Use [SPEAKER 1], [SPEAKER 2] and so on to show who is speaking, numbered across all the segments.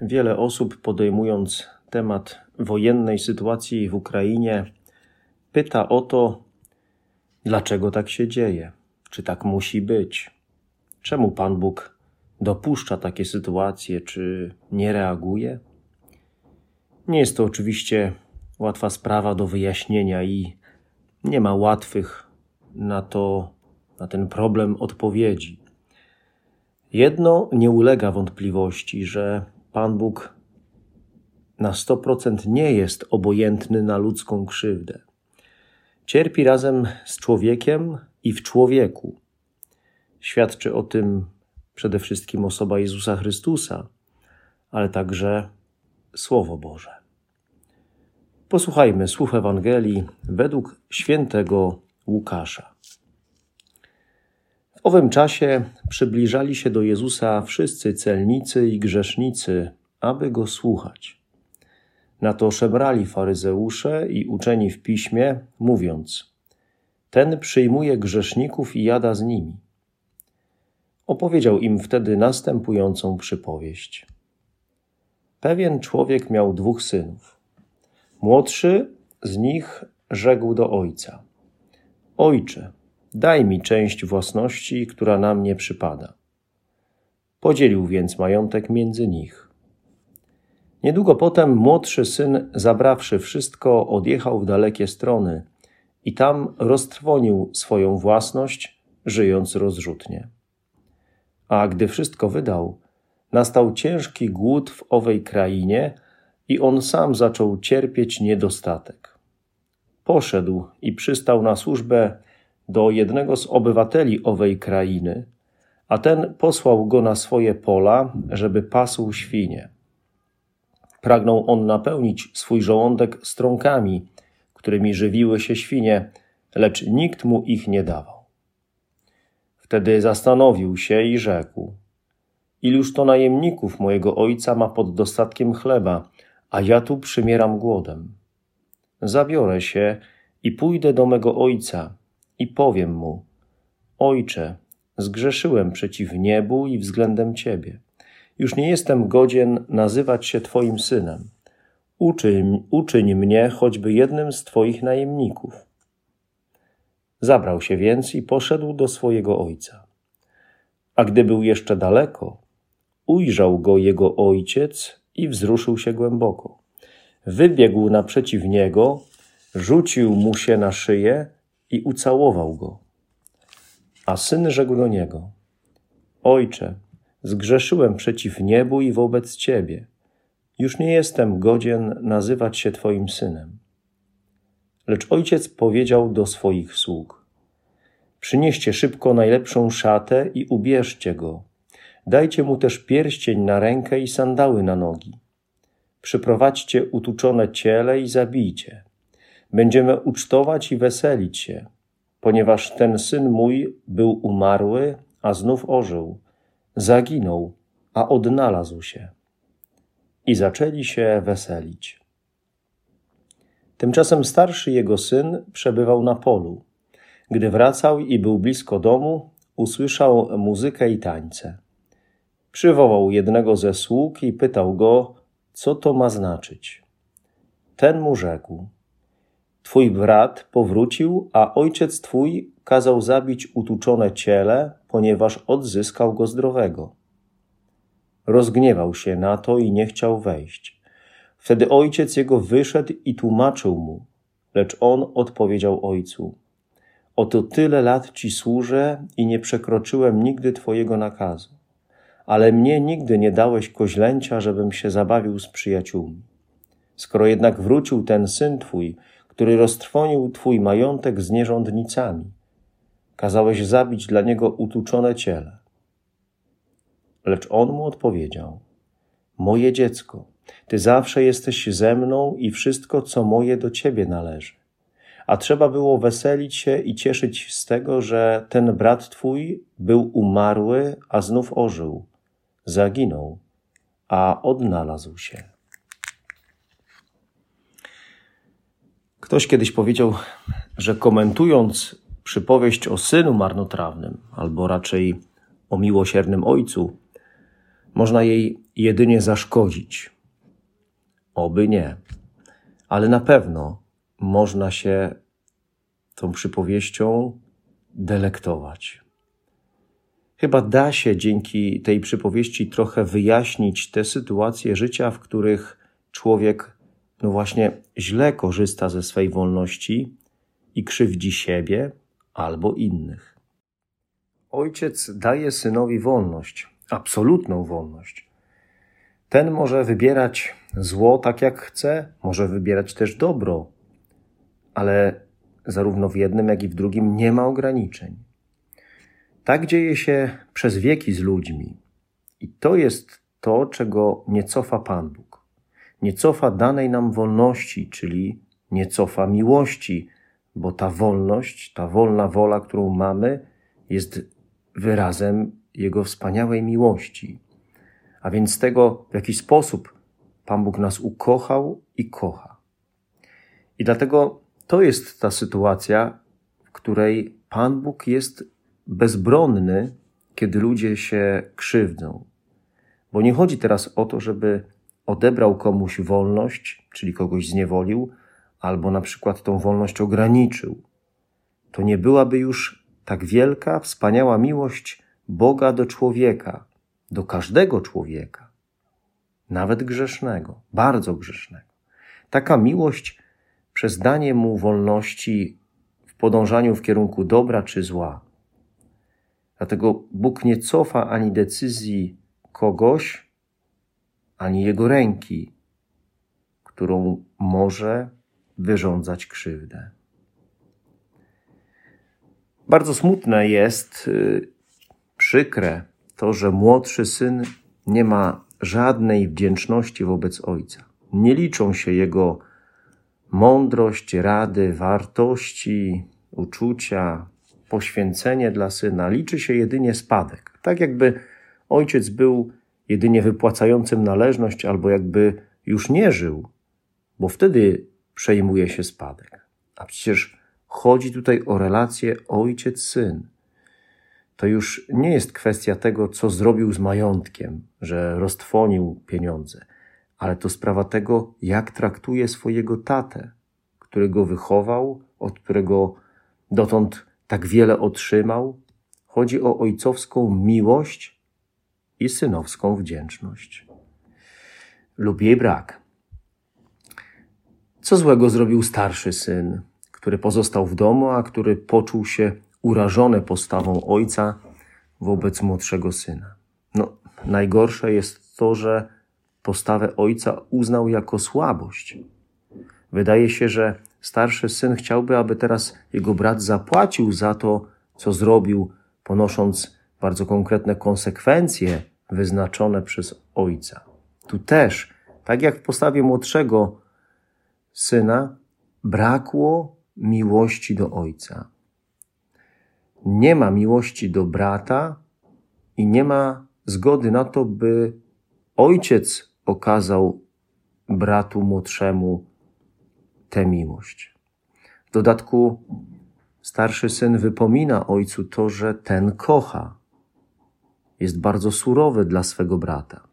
[SPEAKER 1] wiele osób, podejmując temat wojennej sytuacji w Ukrainie, pyta o to, dlaczego tak się dzieje, czy tak musi być, czemu Pan Bóg dopuszcza takie sytuacje, czy nie reaguje. Nie jest to oczywiście łatwa sprawa do wyjaśnienia i nie ma łatwych na to, na ten problem odpowiedzi. Jedno nie ulega wątpliwości, że Pan Bóg na 100% nie jest obojętny na ludzką krzywdę. Cierpi razem z człowiekiem i w człowieku. Świadczy o tym przede wszystkim osoba Jezusa Chrystusa, ale także Słowo Boże. Posłuchajmy słów Ewangelii według świętego Łukasza. Owym czasie przybliżali się do Jezusa wszyscy celnicy i grzesznicy, aby go słuchać. Na to szemrali faryzeusze i uczeni w piśmie, mówiąc: Ten przyjmuje grzeszników i jada z nimi. Opowiedział im wtedy następującą przypowieść. Pewien człowiek miał dwóch synów. Młodszy z nich rzekł do ojca: Ojcze, Daj mi część własności, która na mnie przypada. Podzielił więc majątek między nich. Niedługo potem młodszy syn, zabrawszy wszystko, odjechał w dalekie strony i tam roztrwonił swoją własność, żyjąc rozrzutnie. A gdy wszystko wydał, nastał ciężki głód w owej krainie i on sam zaczął cierpieć niedostatek. Poszedł i przystał na służbę do jednego z obywateli owej krainy, a ten posłał go na swoje pola, żeby pasł świnie. Pragnął on napełnić swój żołądek strąkami, którymi żywiły się świnie, lecz nikt mu ich nie dawał. Wtedy zastanowił się i rzekł: Iluż to najemników mojego ojca ma pod dostatkiem chleba, a ja tu przymieram głodem. Zabiorę się i pójdę do mego ojca i powiem mu: Ojcze, zgrzeszyłem przeciw niebu i względem Ciebie. Już nie jestem godzien nazywać się Twoim synem. Uczyń, uczyń mnie choćby jednym z Twoich najemników. Zabrał się więc i poszedł do swojego ojca. A gdy był jeszcze daleko, ujrzał go jego ojciec i wzruszył się głęboko. Wybiegł naprzeciw niego, rzucił mu się na szyję i ucałował go. A syn rzekł do niego: Ojcze, zgrzeszyłem przeciw niebu i wobec ciebie. Już nie jestem godzien nazywać się twoim synem. Lecz ojciec powiedział do swoich sług: Przynieście szybko najlepszą szatę i ubierzcie go. Dajcie mu też pierścień na rękę i sandały na nogi. Przyprowadźcie utuczone ciele i zabijcie Będziemy ucztować i weselić się, ponieważ ten syn mój był umarły, a znów ożył, zaginął, a odnalazł się. I zaczęli się weselić. Tymczasem starszy jego syn przebywał na polu. Gdy wracał i był blisko domu, usłyszał muzykę i tańce. Przywołał jednego ze sług i pytał go, co to ma znaczyć. Ten mu rzekł: Twój brat powrócił, a ojciec twój kazał zabić utuczone ciele, ponieważ odzyskał go zdrowego. Rozgniewał się na to i nie chciał wejść. Wtedy ojciec jego wyszedł i tłumaczył mu, lecz on odpowiedział ojcu: Oto tyle lat ci służę i nie przekroczyłem nigdy twojego nakazu, ale mnie nigdy nie dałeś koźlęcia, żebym się zabawił z przyjaciółmi. Skoro jednak wrócił ten syn twój, który roztrwonił twój majątek z nierządnicami. Kazałeś zabić dla niego utuczone ciele. Lecz on mu odpowiedział: Moje dziecko, Ty zawsze jesteś ze mną i wszystko, co moje, do Ciebie należy. A trzeba było weselić się i cieszyć z tego, że ten brat Twój był umarły, a znów ożył, zaginął, a odnalazł się. Ktoś kiedyś powiedział, że komentując przypowieść o synu marnotrawnym, albo raczej o miłosiernym ojcu, można jej jedynie zaszkodzić. Oby nie, ale na pewno można się tą przypowieścią delektować. Chyba da się dzięki tej przypowieści trochę wyjaśnić te sytuacje życia, w których człowiek, no właśnie, źle korzysta ze swej wolności i krzywdzi siebie albo innych. Ojciec daje synowi wolność, absolutną wolność. Ten może wybierać zło tak jak chce, może wybierać też dobro, ale zarówno w jednym, jak i w drugim nie ma ograniczeń. Tak dzieje się przez wieki z ludźmi. I to jest to, czego nie cofa Pan Bóg. Nie cofa danej nam wolności, czyli nie cofa miłości, bo ta wolność, ta wolna wola, którą mamy, jest wyrazem Jego wspaniałej miłości. A więc z tego, w jaki sposób Pan Bóg nas ukochał i kocha. I dlatego to jest ta sytuacja, w której Pan Bóg jest bezbronny, kiedy ludzie się krzywdzą. Bo nie chodzi teraz o to, żeby odebrał komuś wolność, czyli kogoś zniewolił, albo na przykład tą wolność ograniczył. To nie byłaby już tak wielka, wspaniała miłość Boga do człowieka, do każdego człowieka, nawet grzesznego, bardzo grzesznego. Taka miłość przez danie mu wolności w podążaniu w kierunku dobra czy zła. Dlatego Bóg nie cofa ani decyzji kogoś, ani jego ręki, którą może wyrządzać krzywdę. Bardzo smutne jest, y, przykre to, że młodszy syn nie ma żadnej wdzięczności wobec ojca. Nie liczą się jego mądrość, rady, wartości, uczucia, poświęcenie dla syna. Liczy się jedynie spadek. Tak jakby ojciec był jedynie wypłacającym należność, albo jakby już nie żył, bo wtedy przejmuje się spadek. A przecież chodzi tutaj o relację ojciec-syn. To już nie jest kwestia tego, co zrobił z majątkiem, że roztwonił pieniądze, ale to sprawa tego, jak traktuje swojego tatę, który go wychował, od którego dotąd tak wiele otrzymał. Chodzi o ojcowską miłość i synowską wdzięczność lub jej brak. Co złego zrobił starszy syn, który pozostał w domu, a który poczuł się urażony postawą ojca wobec młodszego syna? No, najgorsze jest to, że postawę ojca uznał jako słabość. Wydaje się, że starszy syn chciałby, aby teraz jego brat zapłacił za to, co zrobił, ponosząc bardzo konkretne konsekwencje wyznaczone przez ojca. Tu też, tak jak w postawie młodszego syna, brakło miłości do ojca. Nie ma miłości do brata i nie ma zgody na to, by ojciec okazał bratu młodszemu tę miłość. W dodatku starszy syn wypomina ojcu to, że ten kocha. Jest bardzo surowy dla swego brata.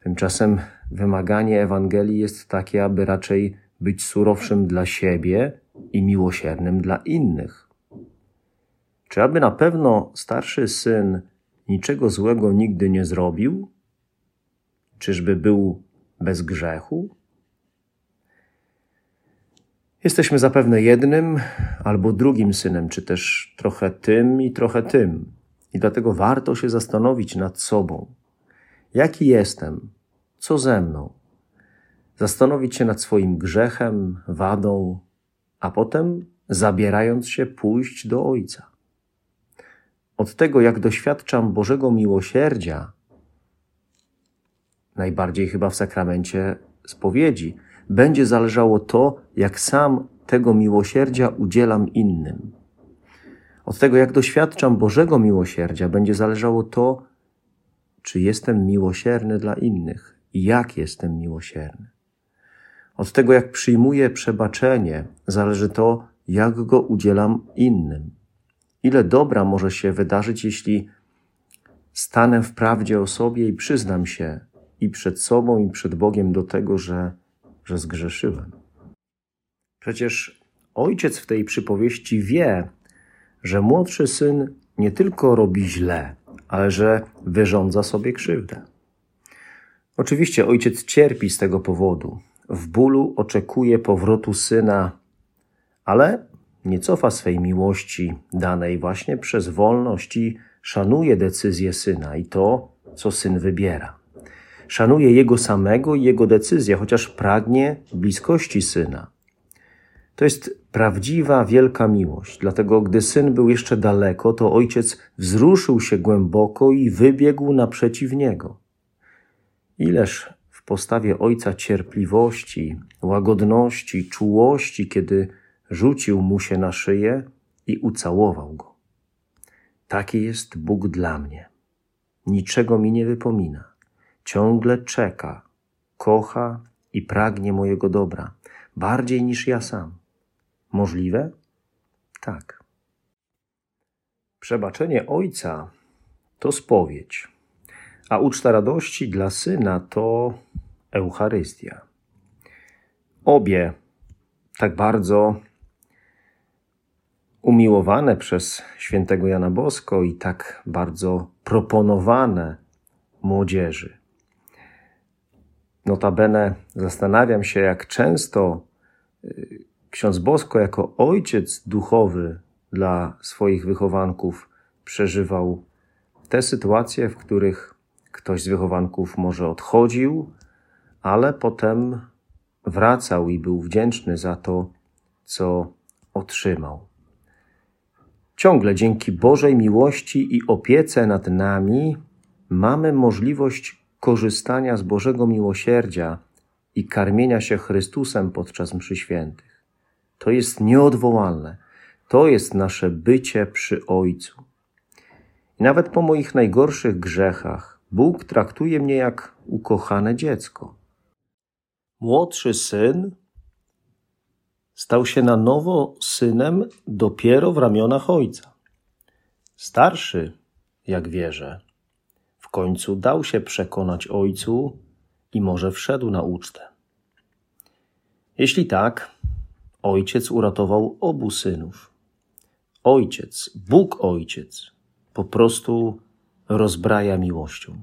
[SPEAKER 1] Tymczasem wymaganie Ewangelii jest takie, aby raczej być surowszym dla siebie i miłosiernym dla innych. Czy aby na pewno starszy syn niczego złego nigdy nie zrobił? Czyżby był bez grzechu? Jesteśmy zapewne jednym albo drugim synem, czy też trochę tym i trochę tym. I dlatego warto się zastanowić nad sobą. Jaki jestem? Co ze mną? Zastanowić się nad swoim grzechem, wadą, a potem, zabierając się, pójść do Ojca. Od tego, jak doświadczam Bożego miłosierdzia, najbardziej chyba w sakramencie spowiedzi, będzie zależało to, jak sam tego miłosierdzia udzielam innym. Od tego, jak doświadczam Bożego miłosierdzia, będzie zależało to, czy jestem miłosierny dla innych i jak jestem miłosierny. Od tego, jak przyjmuję przebaczenie, zależy to, jak go udzielam innym. Ile dobra może się wydarzyć, jeśli stanę w prawdzie o sobie i przyznam się i przed sobą, i przed Bogiem do tego, że, że zgrzeszyłem. Przecież ojciec w tej przypowieści wie, że młodszy syn nie tylko robi źle, ale że wyrządza sobie krzywdę. Oczywiście ojciec cierpi z tego powodu. W bólu oczekuje powrotu syna, ale nie cofa swej miłości danej właśnie przez wolność i szanuje decyzję syna i to, co syn wybiera. Szanuje jego samego i jego decyzję, chociaż pragnie bliskości syna. To jest prawdziwa, wielka miłość. Dlatego, gdy syn był jeszcze daleko, to ojciec wzruszył się głęboko i wybiegł naprzeciw niego. Ileż w postawie ojca cierpliwości, łagodności, czułości, kiedy rzucił mu się na szyję i ucałował go. Taki jest Bóg dla mnie. Niczego mi nie wypomina. Ciągle czeka, kocha i pragnie mojego dobra, bardziej niż ja sam. Możliwe? Tak. Przebaczenie Ojca to spowiedź, a uczta radości dla Syna to Eucharystia. Obie tak bardzo umiłowane przez świętego Jana Bosko i tak bardzo proponowane młodzieży. Notabene zastanawiam się, jak często y, ksiądz Bosko jako ojciec duchowy dla swoich wychowanków przeżywał te sytuacje, w których ktoś z wychowanków może odchodził, ale potem wracał i był wdzięczny za to, co otrzymał. Ciągle dzięki Bożej miłości i opiece nad nami mamy możliwość korzystania z Bożego miłosierdzia i karmienia się Chrystusem podczas mszy świętych. To jest nieodwołalne. To jest nasze bycie przy Ojcu. I nawet po moich najgorszych grzechach Bóg traktuje mnie jak ukochane dziecko. Młodszy syn stał się na nowo synem dopiero w ramionach ojca. Starszy, jak wierzę, w końcu dał się przekonać ojcu i może wszedł na ucztę. Jeśli tak, Ojciec uratował obu synów. Ojciec, Bóg Ojciec, po prostu rozbraja miłością.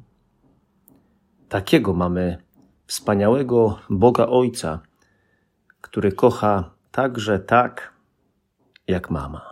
[SPEAKER 1] Takiego mamy wspaniałego Boga Ojca, który kocha także tak, jak mama.